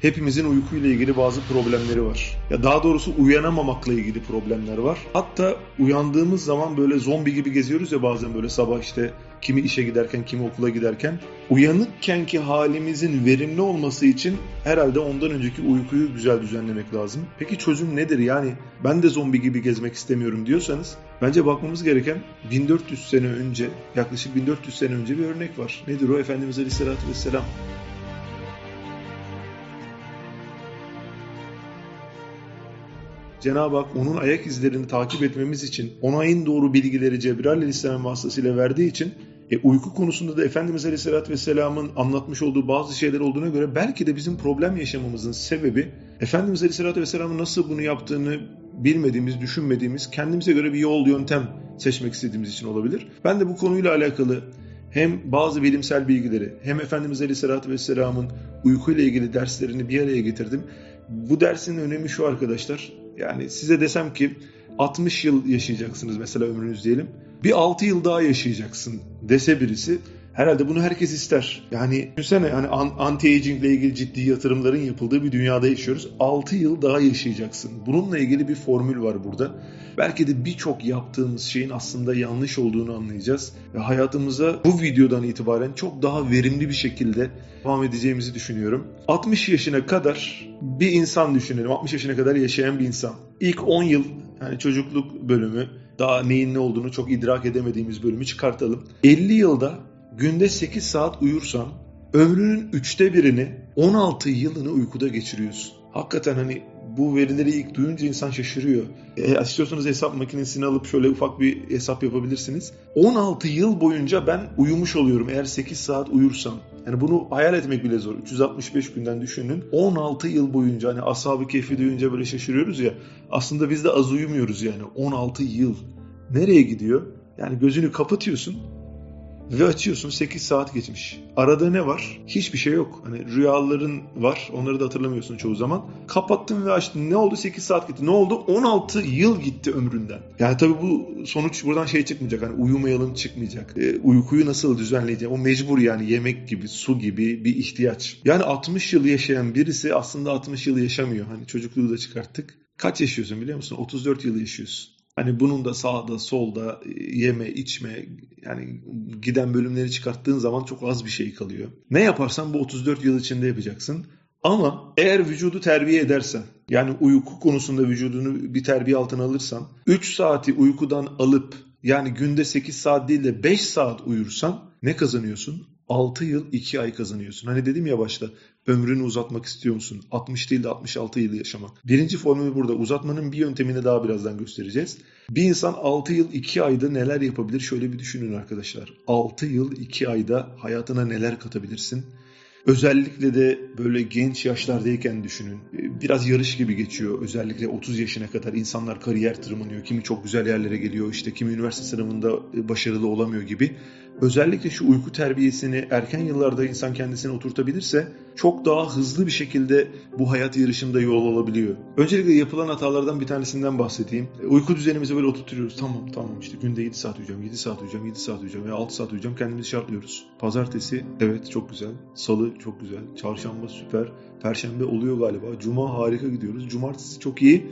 Hepimizin uykuyla ilgili bazı problemleri var. Ya daha doğrusu uyanamamakla ilgili problemler var. Hatta uyandığımız zaman böyle zombi gibi geziyoruz ya bazen böyle sabah işte kimi işe giderken kimi okula giderken. Uyanıkkenki halimizin verimli olması için herhalde ondan önceki uykuyu güzel düzenlemek lazım. Peki çözüm nedir? Yani ben de zombi gibi gezmek istemiyorum diyorsanız bence bakmamız gereken 1400 sene önce yaklaşık 1400 sene önce bir örnek var. Nedir o? Efendimiz Aleyhisselatü Vesselam Cenab-ı Hak onun ayak izlerini takip etmemiz için ona en doğru bilgileri Cebrail Aleyhisselam vasıtasıyla verdiği için e, uyku konusunda da Efendimiz Aleyhisselatü Vesselam'ın anlatmış olduğu bazı şeyler olduğuna göre belki de bizim problem yaşamamızın sebebi Efendimiz Aleyhisselatü Vesselam'ın nasıl bunu yaptığını bilmediğimiz, düşünmediğimiz, kendimize göre bir yol, yöntem seçmek istediğimiz için olabilir. Ben de bu konuyla alakalı hem bazı bilimsel bilgileri hem Efendimiz Aleyhisselatü Vesselam'ın uykuyla ilgili derslerini bir araya getirdim. Bu dersin önemi şu arkadaşlar. Yani size desem ki 60 yıl yaşayacaksınız mesela ömrünüz diyelim. Bir 6 yıl daha yaşayacaksın dese birisi herhalde bunu herkes ister. Yani düşünsene hani anti-aging ile ilgili ciddi yatırımların yapıldığı bir dünyada yaşıyoruz. 6 yıl daha yaşayacaksın. Bununla ilgili bir formül var burada. Belki de birçok yaptığımız şeyin aslında yanlış olduğunu anlayacağız. Ve hayatımıza bu videodan itibaren çok daha verimli bir şekilde devam edeceğimizi düşünüyorum. 60 yaşına kadar bir insan düşünelim. 60 yaşına kadar yaşayan bir insan. İlk 10 yıl yani çocukluk bölümü daha neyin ne olduğunu çok idrak edemediğimiz bölümü çıkartalım. 50 yılda günde 8 saat uyursan ömrünün üçte birini 16 yılını uykuda geçiriyorsun. Hakikaten hani bu verileri ilk duyunca insan şaşırıyor. E, istiyorsanız hesap makinesini alıp şöyle ufak bir hesap yapabilirsiniz. 16 yıl boyunca ben uyumuş oluyorum eğer 8 saat uyursam. Yani bunu hayal etmek bile zor. 365 günden düşünün. 16 yıl boyunca hani ashab-ı keyfi duyunca böyle şaşırıyoruz ya. Aslında biz de az uyumuyoruz yani. 16 yıl. Nereye gidiyor? Yani gözünü kapatıyorsun ve açıyorsun 8 saat geçmiş. Arada ne var? Hiçbir şey yok. Hani rüyaların var. Onları da hatırlamıyorsun çoğu zaman. Kapattın ve açtın. Ne oldu? 8 saat gitti. Ne oldu? 16 yıl gitti ömründen. Yani tabii bu sonuç buradan şey çıkmayacak. Hani uyumayalım çıkmayacak. E, uykuyu nasıl düzenleyeceğim? O mecbur yani yemek gibi, su gibi bir ihtiyaç. Yani 60 yıl yaşayan birisi aslında 60 yıl yaşamıyor. Hani çocukluğu da çıkarttık. Kaç yaşıyorsun biliyor musun? 34 yıl yaşıyorsun. Hani bunun da sağda solda e, yeme içme yani giden bölümleri çıkarttığın zaman çok az bir şey kalıyor. Ne yaparsan bu 34 yıl içinde yapacaksın. Ama eğer vücudu terbiye edersen yani uyku konusunda vücudunu bir terbiye altına alırsan 3 saati uykudan alıp yani günde 8 saat değil de 5 saat uyursan ne kazanıyorsun? 6 yıl 2 ay kazanıyorsun. Hani dedim ya başta ömrünü uzatmak istiyor musun? 60 değil de 66 yıl yaşamak. Birinci formülü burada. Uzatmanın bir yöntemini daha birazdan göstereceğiz. Bir insan 6 yıl 2 ayda neler yapabilir? Şöyle bir düşünün arkadaşlar. 6 yıl 2 ayda hayatına neler katabilirsin? Özellikle de böyle genç yaşlardayken düşünün. Biraz yarış gibi geçiyor. Özellikle 30 yaşına kadar insanlar kariyer tırmanıyor. Kimi çok güzel yerlere geliyor. işte kimi üniversite sınavında başarılı olamıyor gibi. Özellikle şu uyku terbiyesini erken yıllarda insan kendisine oturtabilirse çok daha hızlı bir şekilde bu hayat yarışında yol alabiliyor. Öncelikle yapılan hatalardan bir tanesinden bahsedeyim. Uyku düzenimizi böyle oturtuyoruz. Tamam tamam işte günde 7 saat uyuyacağım, 7 saat uyuyacağım, 7 saat uyuyacağım veya 6 saat uyuyacağım kendimizi şartlıyoruz. Pazartesi evet çok güzel. Salı çok güzel. Çarşamba süper. Perşembe oluyor galiba. Cuma harika gidiyoruz. Cumartesi çok iyi.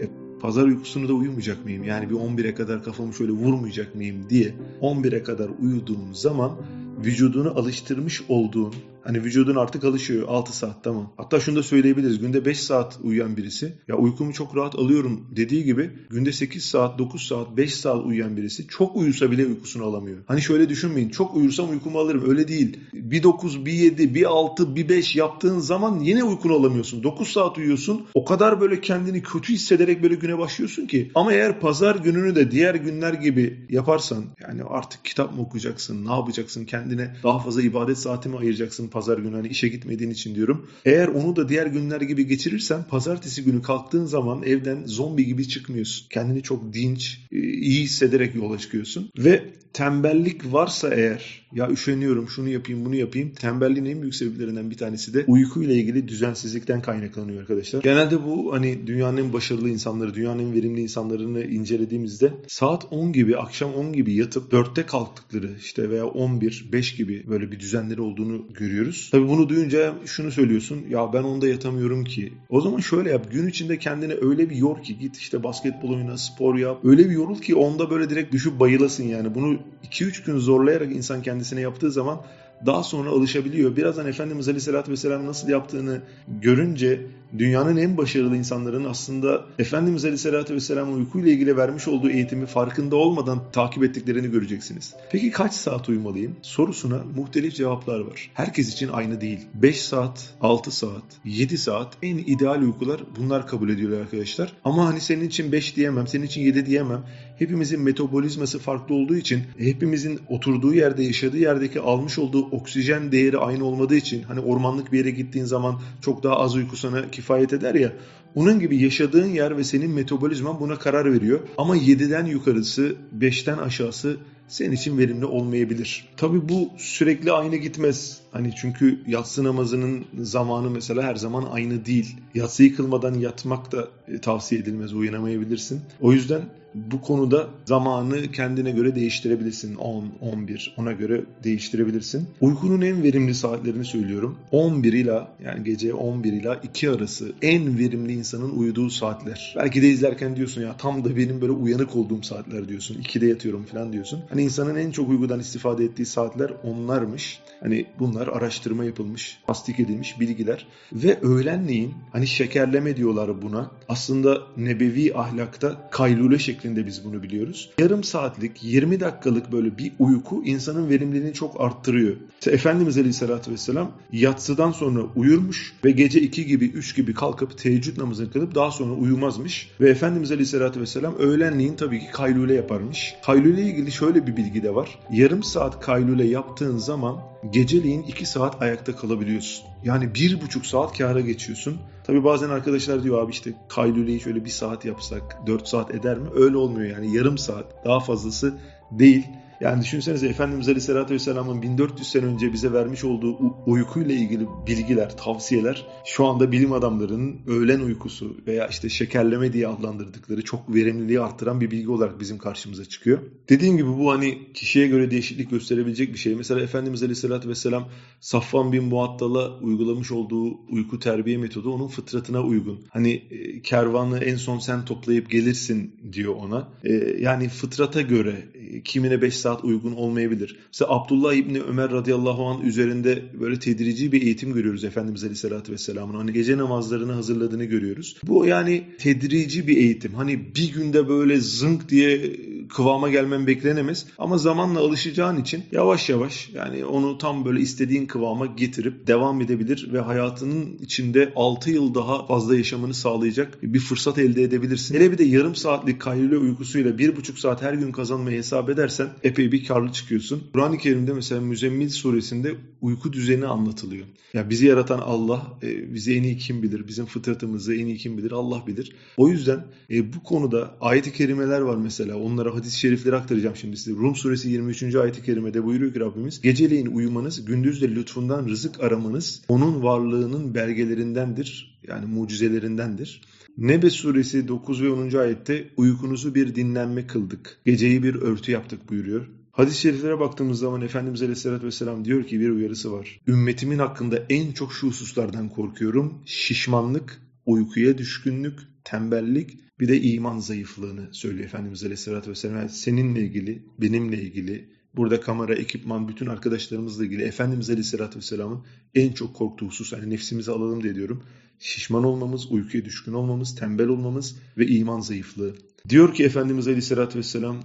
E, pazar uykusunu da uyumayacak mıyım? Yani bir 11'e kadar kafamı şöyle vurmayacak mıyım diye 11'e kadar uyuduğum zaman vücudunu alıştırmış olduğun Hani vücudun artık alışıyor 6 saat tamam. Hatta şunu da söyleyebiliriz. Günde 5 saat uyuyan birisi ya uykumu çok rahat alıyorum dediği gibi günde 8 saat, 9 saat, 5 saat uyuyan birisi çok uyusa bile uykusunu alamıyor. Hani şöyle düşünmeyin. Çok uyursam uykumu alırım. Öyle değil. Bir 9, bir 7, bir 6, bir 5 yaptığın zaman yine uykunu alamıyorsun. 9 saat uyuyorsun. O kadar böyle kendini kötü hissederek böyle güne başlıyorsun ki. Ama eğer pazar gününü de diğer günler gibi yaparsan yani artık kitap mı okuyacaksın? Ne yapacaksın? Kendine daha fazla ibadet saati mi ayıracaksın? Pazar günü hani işe gitmediğin için diyorum. Eğer onu da diğer günler gibi geçirirsen pazartesi günü kalktığın zaman evden zombi gibi çıkmıyorsun. Kendini çok dinç, e, iyi hissederek yola çıkıyorsun. Ve tembellik varsa eğer ya üşeniyorum şunu yapayım bunu yapayım tembelliğin en büyük sebeplerinden bir tanesi de uyku ile ilgili düzensizlikten kaynaklanıyor arkadaşlar. Genelde bu hani dünyanın en başarılı insanları, dünyanın en verimli insanlarını incelediğimizde saat 10 gibi, akşam 10 gibi yatıp 4'te kalktıkları işte veya 11, 5 gibi böyle bir düzenleri olduğunu görüyoruz diyoruz. Tabi bunu duyunca şunu söylüyorsun ya ben onda yatamıyorum ki. O zaman şöyle yap gün içinde kendine öyle bir yor ki git işte basketbol oyna spor yap. Öyle bir yorul ki onda böyle direkt düşüp bayılasın yani. Bunu 2-3 gün zorlayarak insan kendisine yaptığı zaman daha sonra alışabiliyor. Birazdan Efendimiz Aleyhisselatü Vesselam nasıl yaptığını görünce dünyanın en başarılı insanların aslında Efendimiz Aleyhisselatü Vesselam'ın uykuyla ilgili vermiş olduğu eğitimi farkında olmadan takip ettiklerini göreceksiniz. Peki kaç saat uyumalıyım? Sorusuna muhtelif cevaplar var. Herkes için aynı değil. 5 saat, 6 saat, 7 saat en ideal uykular bunlar kabul ediyorlar arkadaşlar. Ama hani senin için 5 diyemem, senin için 7 diyemem. Hepimizin metabolizması farklı olduğu için hepimizin oturduğu yerde, yaşadığı yerdeki almış olduğu oksijen değeri aynı olmadığı için hani ormanlık bir yere gittiğin zaman çok daha az uyku sana kifayet eder ya. Onun gibi yaşadığın yer ve senin metabolizman buna karar veriyor. Ama 7'den yukarısı, 5'ten aşağısı senin için verimli olmayabilir. Tabii bu sürekli aynı gitmez. Hani çünkü yatsı namazının zamanı mesela her zaman aynı değil. Yatsı yıkılmadan yatmak da e, tavsiye edilmez. Uyanamayabilirsin. O yüzden bu konuda zamanı kendine göre değiştirebilirsin. 10, 11 ona göre değiştirebilirsin. Uykunun en verimli saatlerini söylüyorum. 11 ila yani gece 11 ila 2 arası en verimli insanın uyuduğu saatler. Belki de izlerken diyorsun ya tam da benim böyle uyanık olduğum saatler diyorsun. 2'de yatıyorum falan diyorsun. Hani insanın en çok uykudan istifade ettiği saatler onlarmış. Hani bunlar araştırma yapılmış, tasdik edilmiş bilgiler ve öğlenleyin hani şekerleme diyorlar buna. Aslında nebevi ahlakta kaylule şeklinde biz bunu biliyoruz. Yarım saatlik, 20 dakikalık böyle bir uyku insanın verimliliğini çok arttırıyor. İşte Efendimiz Aleyhisselatü Vesselam yatsıdan sonra uyurmuş ve gece 2 gibi 3 gibi kalkıp teheccüd namazını kılıp daha sonra uyumazmış. Ve Efendimiz Aleyhisselatü Vesselam öğlenleyin tabii ki kaylule yaparmış. Kaylule ile ilgili şöyle bir bilgi de var. Yarım saat kaylule yaptığın zaman geceliğin 2 saat ayakta kalabiliyorsun. Yani bir buçuk saat kâra geçiyorsun. Tabi bazen arkadaşlar diyor abi işte kaylüleyi şöyle bir saat yapsak 4 saat eder mi? Öyle olmuyor yani yarım saat daha fazlası değil. Yani düşünsenize Efendimiz Aleyhisselatü Vesselam'ın 1400 sene önce bize vermiş olduğu uykuyla ilgili bilgiler, tavsiyeler şu anda bilim adamlarının öğlen uykusu veya işte şekerleme diye adlandırdıkları çok verimliliği arttıran bir bilgi olarak bizim karşımıza çıkıyor. Dediğim gibi bu hani kişiye göre değişiklik gösterebilecek bir şey. Mesela Efendimiz Aleyhisselatü Vesselam Safvan bin Muattal'a uygulamış olduğu uyku terbiye metodu onun fıtratına uygun. Hani e, kervanı en son sen toplayıp gelirsin diyor ona. E, yani fıtrata göre kimine 5 saat uygun olmayabilir. Mesela Abdullah İbni Ömer radıyallahu anh üzerinde böyle tedrici bir eğitim görüyoruz Efendimiz Aleyhisselatü Vesselam'ın. Hani gece namazlarını hazırladığını görüyoruz. Bu yani tedrici bir eğitim. Hani bir günde böyle zınk diye kıvama gelmen beklenemez. Ama zamanla alışacağın için yavaş yavaş yani onu tam böyle istediğin kıvama getirip devam edebilir ve hayatının içinde 6 yıl daha fazla yaşamını sağlayacak bir fırsat elde edebilirsin. Hele bir de yarım saatlik kaylule uykusuyla 1,5 saat her gün kazanmayı hesap edersen epey bir karlı çıkıyorsun. Kur'an-ı Kerim'de mesela Müzemmil suresinde uyku düzeni anlatılıyor. Ya bizi yaratan Allah, e, bizi en iyi kim bilir, bizim fıtratımızı en iyi kim bilir, Allah bilir. O yüzden e, bu konuda ayet-i kerimeler var mesela. Onlara hadis-i şerifleri aktaracağım şimdi size. Rum suresi 23. ayet-i kerimede buyuruyor ki Rabbimiz, geceleyin uyumanız, gündüz de lütfundan rızık aramanız onun varlığının belgelerindendir. Yani mucizelerindendir. Nebe suresi 9 ve 10. ayette uykunuzu bir dinlenme kıldık. Geceyi bir örtü yaptık buyuruyor. Hadis-i şeriflere baktığımız zaman Efendimiz Aleyhisselatü Vesselam diyor ki bir uyarısı var. Ümmetimin hakkında en çok şu hususlardan korkuyorum. Şişmanlık, uykuya düşkünlük, tembellik bir de iman zayıflığını söylüyor Efendimiz Aleyhisselatü Vesselam. Seninle ilgili, benimle ilgili, burada kamera, ekipman, bütün arkadaşlarımızla ilgili Efendimiz Aleyhisselatü Vesselam'ın en çok korktuğu husus, hani nefsimizi alalım diye diyorum. Şişman olmamız, uykuya düşkün olmamız, tembel olmamız ve iman zayıflığı. Diyor ki Efendimiz Aleyhisselatü Vesselam,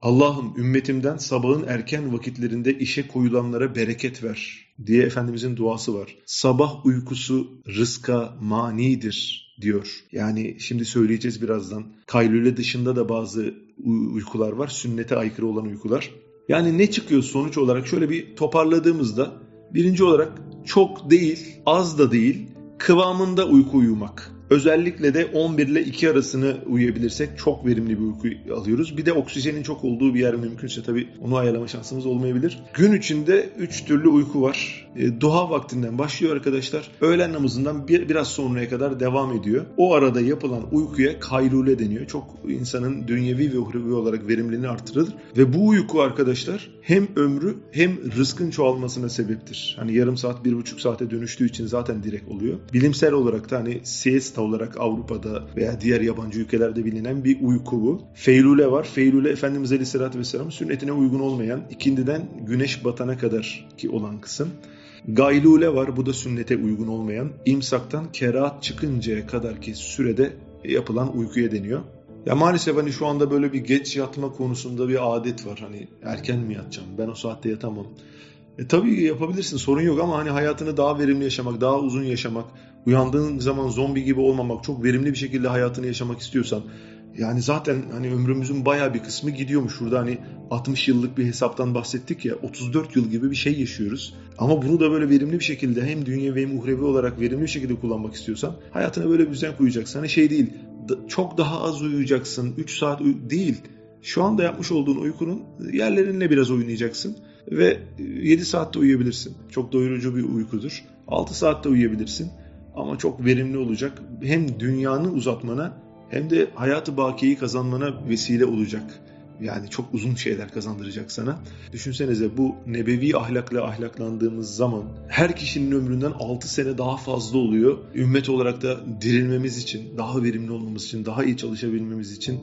Allah'ım ümmetimden sabahın erken vakitlerinde işe koyulanlara bereket ver diye Efendimizin duası var. Sabah uykusu rızka manidir diyor. Yani şimdi söyleyeceğiz birazdan. Kaylule dışında da bazı uykular var. Sünnete aykırı olan uykular. Yani ne çıkıyor sonuç olarak şöyle bir toparladığımızda birinci olarak çok değil, az da değil, kıvamında uyku uyumak Özellikle de 11 ile 2 arasını uyuyabilirsek çok verimli bir uyku alıyoruz. Bir de oksijenin çok olduğu bir yer mümkünse tabii onu ayarlama şansımız olmayabilir. Gün içinde 3 türlü uyku var. E, duha vaktinden başlıyor arkadaşlar. Öğlen namazından bir, biraz sonraya kadar devam ediyor. O arada yapılan uykuya kaylule deniyor. Çok insanın dünyevi ve uhrevi olarak verimliliğini artırır. Ve bu uyku arkadaşlar hem ömrü hem rızkın çoğalmasına sebeptir. Hani yarım saat, bir buçuk saate dönüştüğü için zaten direkt oluyor. Bilimsel olarak da hani siesta olarak Avrupa'da veya diğer yabancı ülkelerde bilinen bir uyku bu. Feylule var. Feylule Efendimiz Aleyhisselatü Vesselam sünnetine uygun olmayan ikindiden güneş batana kadar ki olan kısım. Gaylule var. Bu da sünnete uygun olmayan. imsaktan kerahat çıkıncaya kadar ki sürede yapılan uykuya deniyor. Ya maalesef hani şu anda böyle bir geç yatma konusunda bir adet var. Hani erken mi yatacağım? Ben o saatte yatamam. E tabii yapabilirsin sorun yok ama hani hayatını daha verimli yaşamak, daha uzun yaşamak, uyandığın zaman zombi gibi olmamak, çok verimli bir şekilde hayatını yaşamak istiyorsan yani zaten hani ömrümüzün baya bir kısmı gidiyormuş. Şurada hani 60 yıllık bir hesaptan bahsettik ya 34 yıl gibi bir şey yaşıyoruz. Ama bunu da böyle verimli bir şekilde hem dünya hem uhrevi olarak verimli bir şekilde kullanmak istiyorsan hayatına böyle bir düzen koyacaksın. Hani şey değil çok daha az uyuyacaksın 3 saat uy- değil. Şu anda yapmış olduğun uykunun yerlerinle biraz oynayacaksın ve 7 saatte uyuyabilirsin. Çok doyurucu bir uykudur. 6 saatte uyuyabilirsin ama çok verimli olacak. Hem dünyanı uzatmana hem de hayatı bakiyi kazanmana vesile olacak. Yani çok uzun şeyler kazandıracak sana. Düşünsenize bu nebevi ahlakla ahlaklandığımız zaman her kişinin ömründen 6 sene daha fazla oluyor. Ümmet olarak da dirilmemiz için, daha verimli olmamız için, daha iyi çalışabilmemiz için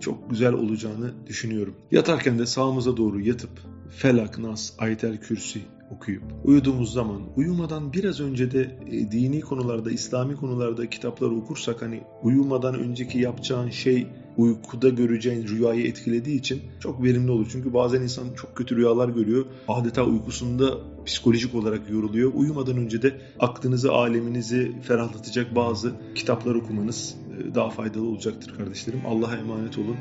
çok güzel olacağını düşünüyorum. Yatarken de sağımıza doğru yatıp Felak, Nas, Aytel Kürsi okuyup uyuduğumuz zaman uyumadan biraz önce de e, dini konularda, İslami konularda kitapları okursak hani uyumadan önceki yapacağın şey uykuda göreceğin rüyayı etkilediği için çok verimli olur. Çünkü bazen insan çok kötü rüyalar görüyor. Adeta uykusunda psikolojik olarak yoruluyor. Uyumadan önce de aklınızı, aleminizi ferahlatacak bazı kitaplar okumanız e, daha faydalı olacaktır kardeşlerim. Allah'a emanet olun.